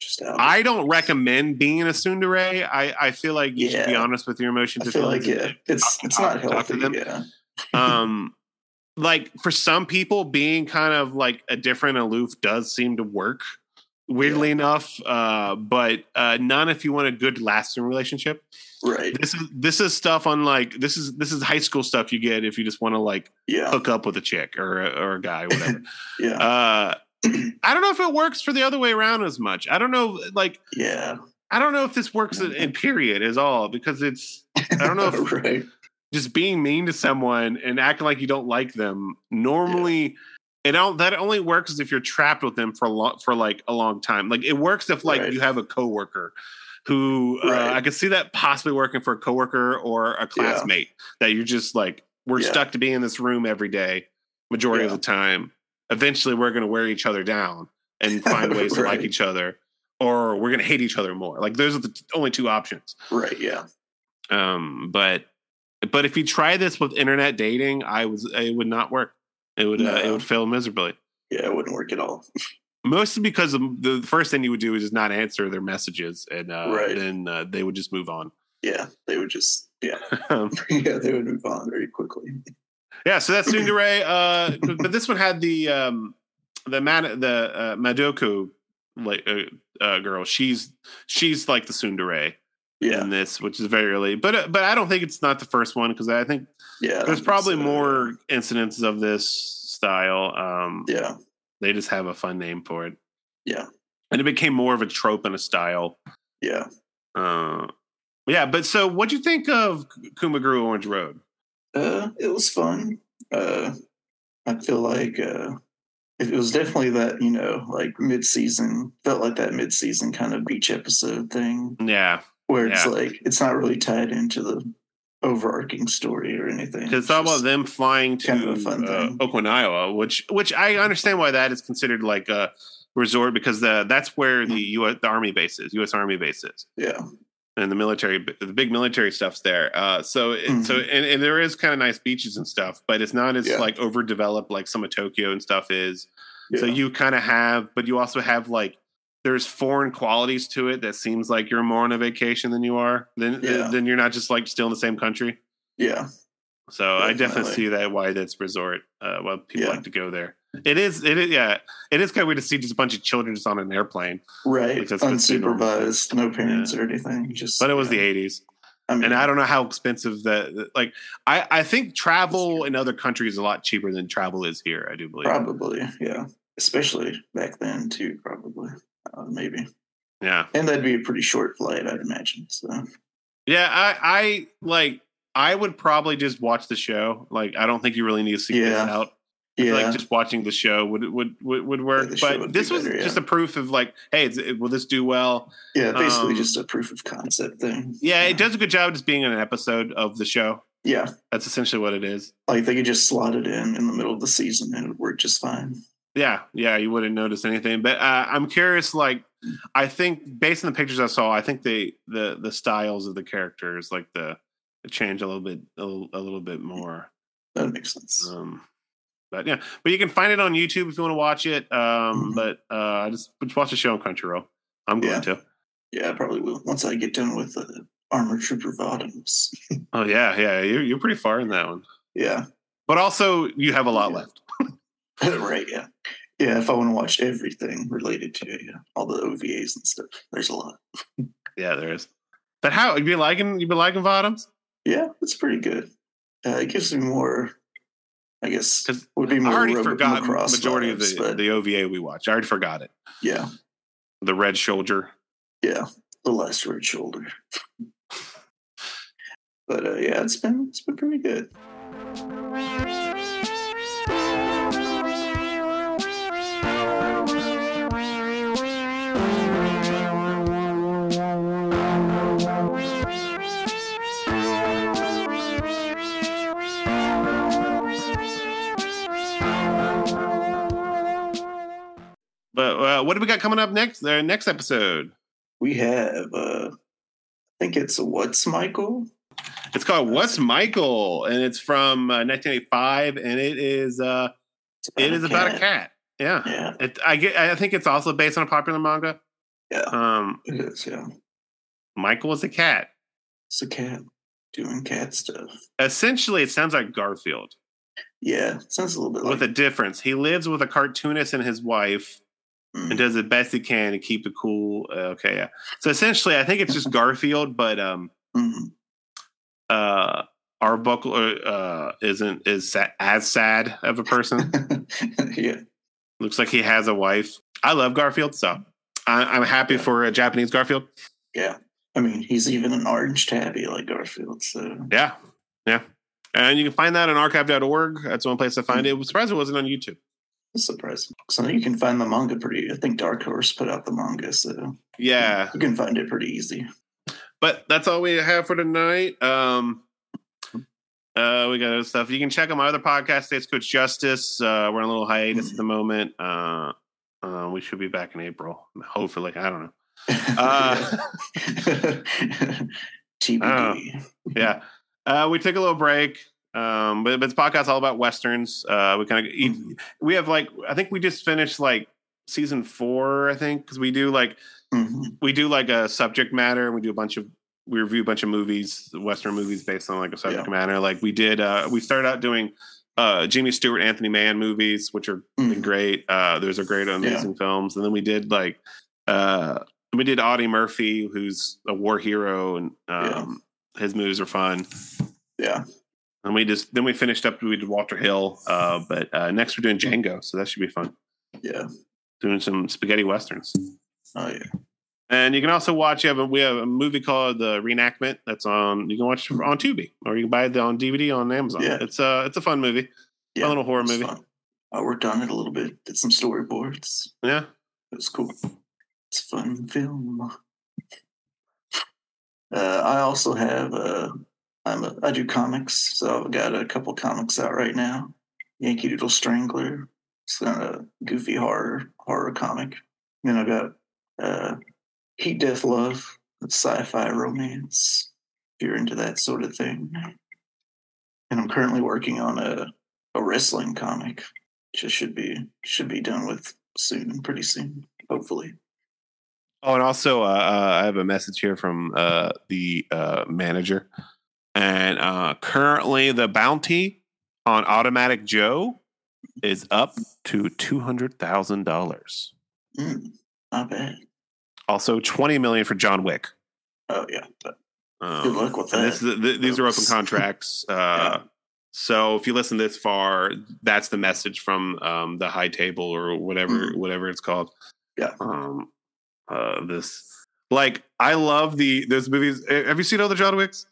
just out. I don't recommend being in a tsundere. I I feel like you should be honest with your emotions. I feel like yeah, it's talk- it's not talk healthy. them. Yeah, um like for some people being kind of like a different aloof does seem to work weirdly enough, uh, but uh, none if you want a good lasting relationship. Right. This is this is stuff on like this is this is high school stuff you get if you just want to like Yeah. hook up with a chick or a, or a guy, whatever. Yeah. uh, I don't know if it works for the other way around as much. I don't know, like yeah. I don't know if this works in, in period is all because it's I don't know if right. just being mean to someone and acting like you don't like them normally it don't that only works if you're trapped with them for a long for like a long time like it works if like Right. you have a coworker who uh, i could see that possibly working for a coworker or a classmate that you're just like we're Yeah. stuck to be in this room every day majority of the time eventually we're going to wear each other down and find ways to like each other or we're going to hate each other more like those are the t- only two options Right. Yeah. um, but but if you try this with internet dating, I was it would not work. It would uh, it would fail miserably. Yeah. It wouldn't work at all. Mostly because the first thing you would do is just not answer their messages, and uh, Right. then uh, they would just move on. Yeah. They would just. Yeah. Yeah. They would move on very quickly. yeah, so that's Tsundere. Uh, but but this one had the um, the Mad- the uh, Madoka like uh, uh, girl. She's she's like the Tsundere Yeah. in this, which is very early. But uh, but I don't think it's not the first one because I think Yeah. There's probably so. more incidences of this style. Um, Yeah. They just have a fun name for it. Yeah. And it became more of a trope and a style. Yeah. Uh, yeah, but so what'd you think of Kimagure Orange Road? Uh, it was fun. Uh, I feel like uh, it was definitely that you know, like mid-season. Felt like that mid-season kind of beach episode thing, Yeah, where it's Yeah. like it's not really tied into the overarching story or anything. because it's all about them flying to kind of fun uh, thing. Okinawa, which which I understand why that is considered like a resort because the that's where the U.S. the Army base is, U.S. Army base is. Yeah. and the military the big military stuff's there uh so it, so and, and there is kind of nice beaches and stuff but it's not as Mm-hmm. Yeah. like overdeveloped like some of tokyo and stuff is yeah. so you kind of have but you also have like there's foreign qualities to it that seems like you're more on a vacation than you are then Yeah. then you're not just like still in the same country yeah. so i definitely Definitely. see that why that's resort uh why people Yeah. like to go there it is it is yeah it is kind of weird to see just a bunch of children just on an airplane Right. Like, that's just the normal thing. Unsupervised, no parents or anything. Just but it was yeah. the 80s I mean, and I don't know how expensive that like I I think travel in other countries is a lot cheaper than travel is here. I do believe. probably, yeah. Especially back then too, probably. Uh, maybe. Yeah, And that'd be a pretty short flight, I'd imagine. So yeah. I I like I would probably just watch the show. Like I don't think you really need to see this out. Yeah. like just watching the show would would would, would work. show but would be this was better, yeah. just a proof of like, hey, it, will this do well? Yeah, basically Um, just a proof of concept thing. Yeah, it does a good job just being an episode of the show. Yeah, That's essentially what it is. like they could just slot it in in the middle of the season and it would work just fine. Yeah, yeah, you wouldn't notice anything. But uh, I'm curious. Like, I think based on the pictures I saw, I think they the the styles of the characters, like the, the change a little bit a little, a little bit more. That makes sense. Um, but yeah, but you can find it on YouTube if you want to watch it. Um, Mhm. but uh, just just watch the show on Crunchyroll. I'm going Yeah. to. yeah, I probably will once I get done with the Armor Trooper Votoms. Oh yeah, yeah, you're you're pretty far in that one. yeah, But also, you have a lot Yeah. left. right. Yeah, yeah. If I want to watch everything related to it, yeah, all the OVAs and stuff, there's a lot. Yeah, there is. But how you been liking you been liking Votoms? Yeah, it's pretty good. Uh, it gives me more. I guess would be more. I already forgot majority of the but the OVA we watched. I already forgot it. yeah, The Red Shoulder. yeah, the last red shoulder. but uh, yeah, it's been it's been pretty good. What do we got coming up next? The next episode. We have, uh, I think it's what's Michael. It's called What's Michael, and it's from uh, 1985, and it is uh, it is about a cat. Yeah, Yeah, it, I get. I think it's also based on a popular manga. yeah, Um, it is. Yeah, Michael is a cat. it's a cat doing cat stuff. Essentially, it sounds like Garfield Yeah, sounds a little bit like with a difference. He lives with a cartoonist and his wife, and does the best he can to keep it cool. Uh, okay, yeah. So essentially, I think it's just Garfield, but um, Mhm. uh, Arbuckle uh, isn't is sa- as sad of a person. yeah. Looks like he has a wife. I love Garfield, so I, I'm happy Yeah. for a Japanese Garfield. Yeah. I mean, he's even an orange tabby like Garfield. So Yeah, yeah. And you can find that on archive.org. That's one place to find it. I'm surprised it wasn't on YouTube. Surprising. So you can find the manga pretty. I think Dark Horse put out the manga, so Yeah, you can find it pretty easy. but that's all we have for tonight. Um, uh, we got other stuff. You can check out my other podcast, Stagecoach Justice. Uh, we're on a little hiatus at the moment. Uh, uh, we should be back in April, hopefully. I don't know. Uh, TBD. yeah, uh, we took a little break. Um, but, but this podcast all about westerns. Uh, we kind of Mhm. we have like I think we just finished like season four. I think because we do like Mhm. we do like a subject matter. And we do a bunch of we review a bunch of movies, Western movies based on like a subject Yeah. matter. Like we did. Uh, we started out doing uh, Jimmy Stewart, Anthony Mann movies, which are Mhm. great. Uh, those are great, amazing films. And then we did like uh, we did Audie Murphy, who's a war hero, and um, his movies are fun. Yeah. And we just then we finished up. We did Walter Hill, uh, but uh, next we're doing Django, so that should be fun. Yeah. Doing some spaghetti westerns. Oh yeah. And you can also watch. You have a, we have a movie called The Reenactment that's on. You can watch it on Tubi, or you can buy it on DVD on Amazon. Yeah. It's a it's a fun movie. Yeah. a little horror movie. fun. I worked on it a little bit. Did some storyboards. Yeah. It was cool. It's a fun film. Uh, I also have uh, I'm a, I do comics, so I've got a couple comics out right now. Yankee Doodle Strangler. It's kind of goofy horror horror comic. Then I've got uh, Heat Death Love, sci-fi romance. If you're into that sort of thing. And I'm currently working on a a wrestling comic, which should be should be done with soon, pretty soon, hopefully. Oh, and also, uh, uh, I have a message here from uh, the uh, manager, and uh, currently the bounty on Automatic Joe is up to two hundred thousand dollars. Mm, not bad. Also, twenty million for John Wick. Oh yeah, but Um, good luck with that. this is, th- these are open contracts. Uh, Yeah. So if you listen this far, that's the message from um, the high table or whatever Mhm. whatever it's called. Yeah. Um, uh, this like I love the those movies. Have you seen all the John Wicks?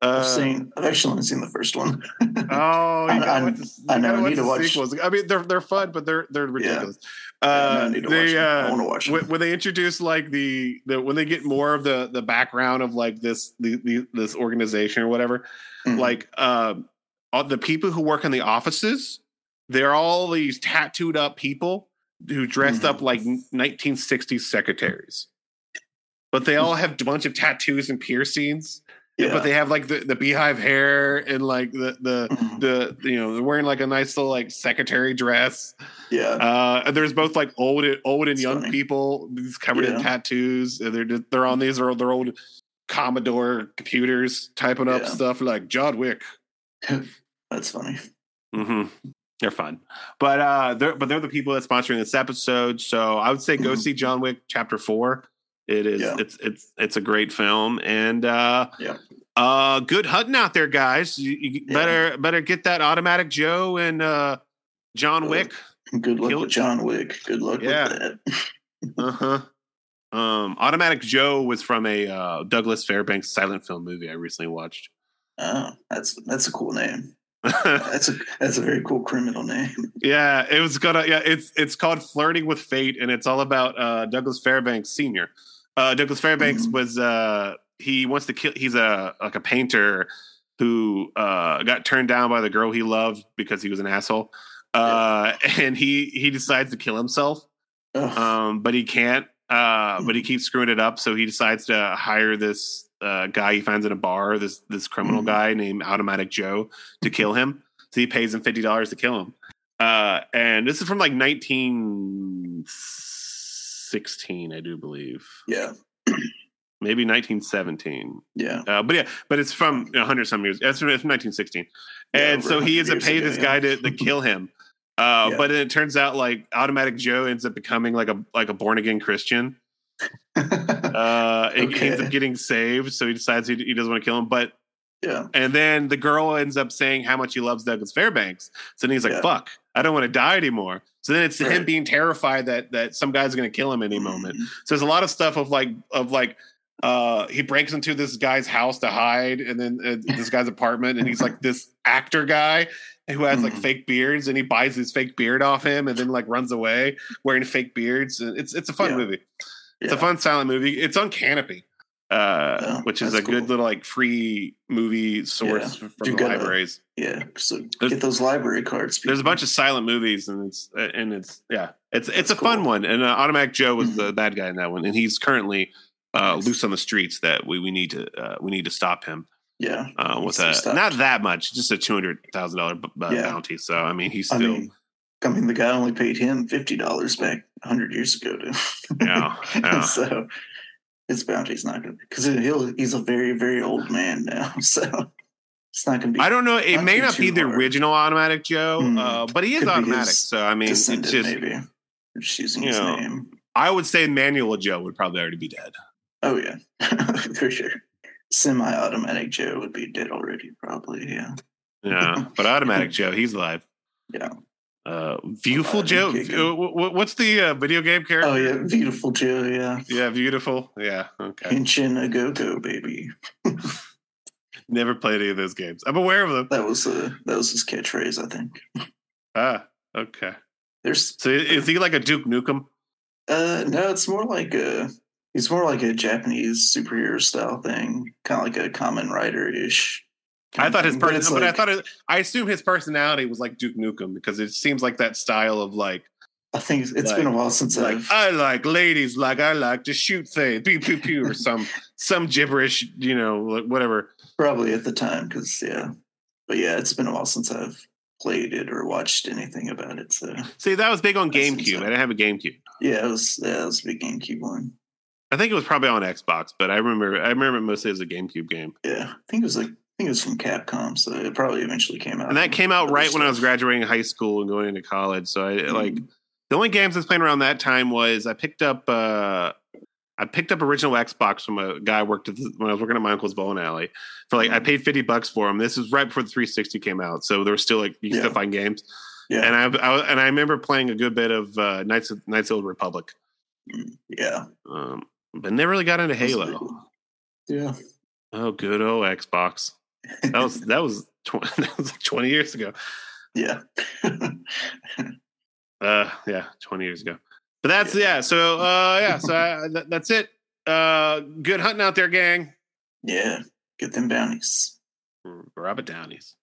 Uh, I've seen. I've actually only seen the first one. Oh, you I- I- the- I watch need to watch- sequels. I mean, they're they're fun, but they're they're ridiculous. I Uh, need to watch they them. I uh, want to watch when, them. when they introduce like the, the when they get more of the the background of like this the, the this organization or whatever Mhm. like um all the people who work in the offices they're all these tattooed up people who dressed Mhm. up like 1960s secretaries but they all have a bunch of tattoos and piercings yeah. but they have like the, the beehive hair and like the the Mhm. the you know they're wearing like a nice little like secretary dress yeah. uh, there's both like old, old and That's young funny. people these covered in tattoos. They're they're on these are their old Commodore computers typing up Yeah. stuff like John Wick. That's funny. Mm-hmm. They're fun, but uh, they're but they're the people that's sponsoring this episode. So I would say go Mhm. see John Wick Chapter Four. It is Yeah. it's it's it's a great film and uh, Yeah. Uh, good hunting out there, guys. You, you Yeah. better better get that Automatic Joe and uh, John Wick. Good luck Kill- with John Wick. Good luck Yeah. with that. Uh huh. Um, Automatic Joe was from a uh, Douglas Fairbanks silent film movie I recently watched. Oh, that's that's a cool name. That's a that's a very cool criminal name. yeah, it was gonna. Yeah, it's it's called Flirting with Fate, and it's all about uh, Douglas Fairbanks Senior. Uh, Douglas Fairbanks Mhm. was uh, he wants to kill. He's a like a painter who uh, got turned down by the girl he loved because he was an asshole. Uh, and he he decides to kill himself. Um, but he can't. Uh, but he keeps screwing it up, so he decides to hire this uh, guy he finds in a bar, this this criminal Mhm. guy named Automatic Joe, to kill him. So he pays him fifty dollars to kill him. Uh, and this is from like nineteen sixteen, I do believe, yeah, maybe nineteen seventeen. yeah. Uh, but yeah, but it's from a hundred some years. It's from, 1916, Yeah, and so he 100 ends up paying this guy to, to kill him. Uh, Yeah. But it turns out like Automatic Joe ends up becoming like a like a born again Christian. Uh, and he ends up getting saved, so he decides he, he doesn't want to kill him. But yeah. and then the girl ends up saying how much he loves Douglas Fairbanks. So then he's like, Yeah. "Fuck, I don't want to die anymore." So then it's him being terrified that that some guy's going to kill him any moment. Mhm. So there's a lot of stuff of like of like uh he breaks into this guy's house to hide and then uh, this guy's apartment and he's like this actor guy who has like Mhm. fake beards and he buys his fake beard off him and then like runs away wearing fake beards and it's it's a fun Yeah. movie it's Yeah. a fun silent movie it's on Kanopy uh Oh, which is a that's good little like free movie source from You the gotta- libraries Yeah. So There's- get those library cards. there's a bunch of silent movies and it's uh, and it's yeah it's it's That's a fun one and uh, automatic joe was Mhm. the bad guy in that one and he's currently uh Nice. loose on the streets that we we need to uh, we need to stop him Yeah. uh with a stopped. not that much just a two hundred thousand dollar b- uh, bounty so i mean he's I mean, I mean, the guy only paid him fifty dollars back hundred years ago. To, Yeah, yeah. so his bounty's not going to because he'll he's a very very old man now. So it's not going to be. i don't know it may not be the hard. original automatic joe Hmm. uh but he is automatic so i mean it's just maybe. Just using you his know, name. i would say manual joe would probably already be dead Oh yeah, for sure. Semi-automatic Joe would be dead already, probably. Yeah. yeah but automatic joe he's alive Yeah. uh Viewtiful Joe uh, wh- wh- what's the uh, video game character Oh yeah, beautiful Joe. Yeah. Yeah, beautiful. Yeah, okay. Pinchin a go go baby. Never played any of those games. I'm aware of them. That was uh, that was his catchphrase, I think. Ah, okay. There's So is he like a Duke Nukem? uh no, it's more like a he's more like a Japanese superhero style thing, kind of like a Kamen Rider ish. I thought his but person, it's but I thought it, I assume his personality was like Duke Nukem because it seems like that style of like, I think it's, it's been a while since like I've I like ladies, like I like to shoot things, pew pew pew, or some some gibberish, you know, like whatever. probably at the time because yeah, but yeah, it's been a while since I've played it or watched anything about it. So See, that was big on GameCube. I didn't have a GameCube. yeah, it was yeah, it was a big GameCube one. I think it was probably on Xbox, but I remember I remember it mostly as a GameCube game. Yeah, I think it was like I think it was from Capcom, so it probably eventually came out. and that came out right when I was graduating high school and going into college. So I like Mhm. the only games I was playing around that time was I picked up uh I picked up original Xbox from a guy I worked at the, when I was working at my uncle's bowling alley for like I Mhm. paid fifty bucks for him. This was right before the 360 came out, so there was still like you could still find games. Yeah, And I, I and I remember playing a good bit of uh, Knights of Knights of the Old Republic, yeah, um, but never really got into Halo. yeah. Oh, good old Xbox. That was that was, tw- that was like twenty years ago. yeah. Uh, yeah, twenty years ago. But that's yeah. So uh, yeah. So I, that, that's it. Uh, good hunting out there, gang. yeah, get them bounties. Robert Downey's.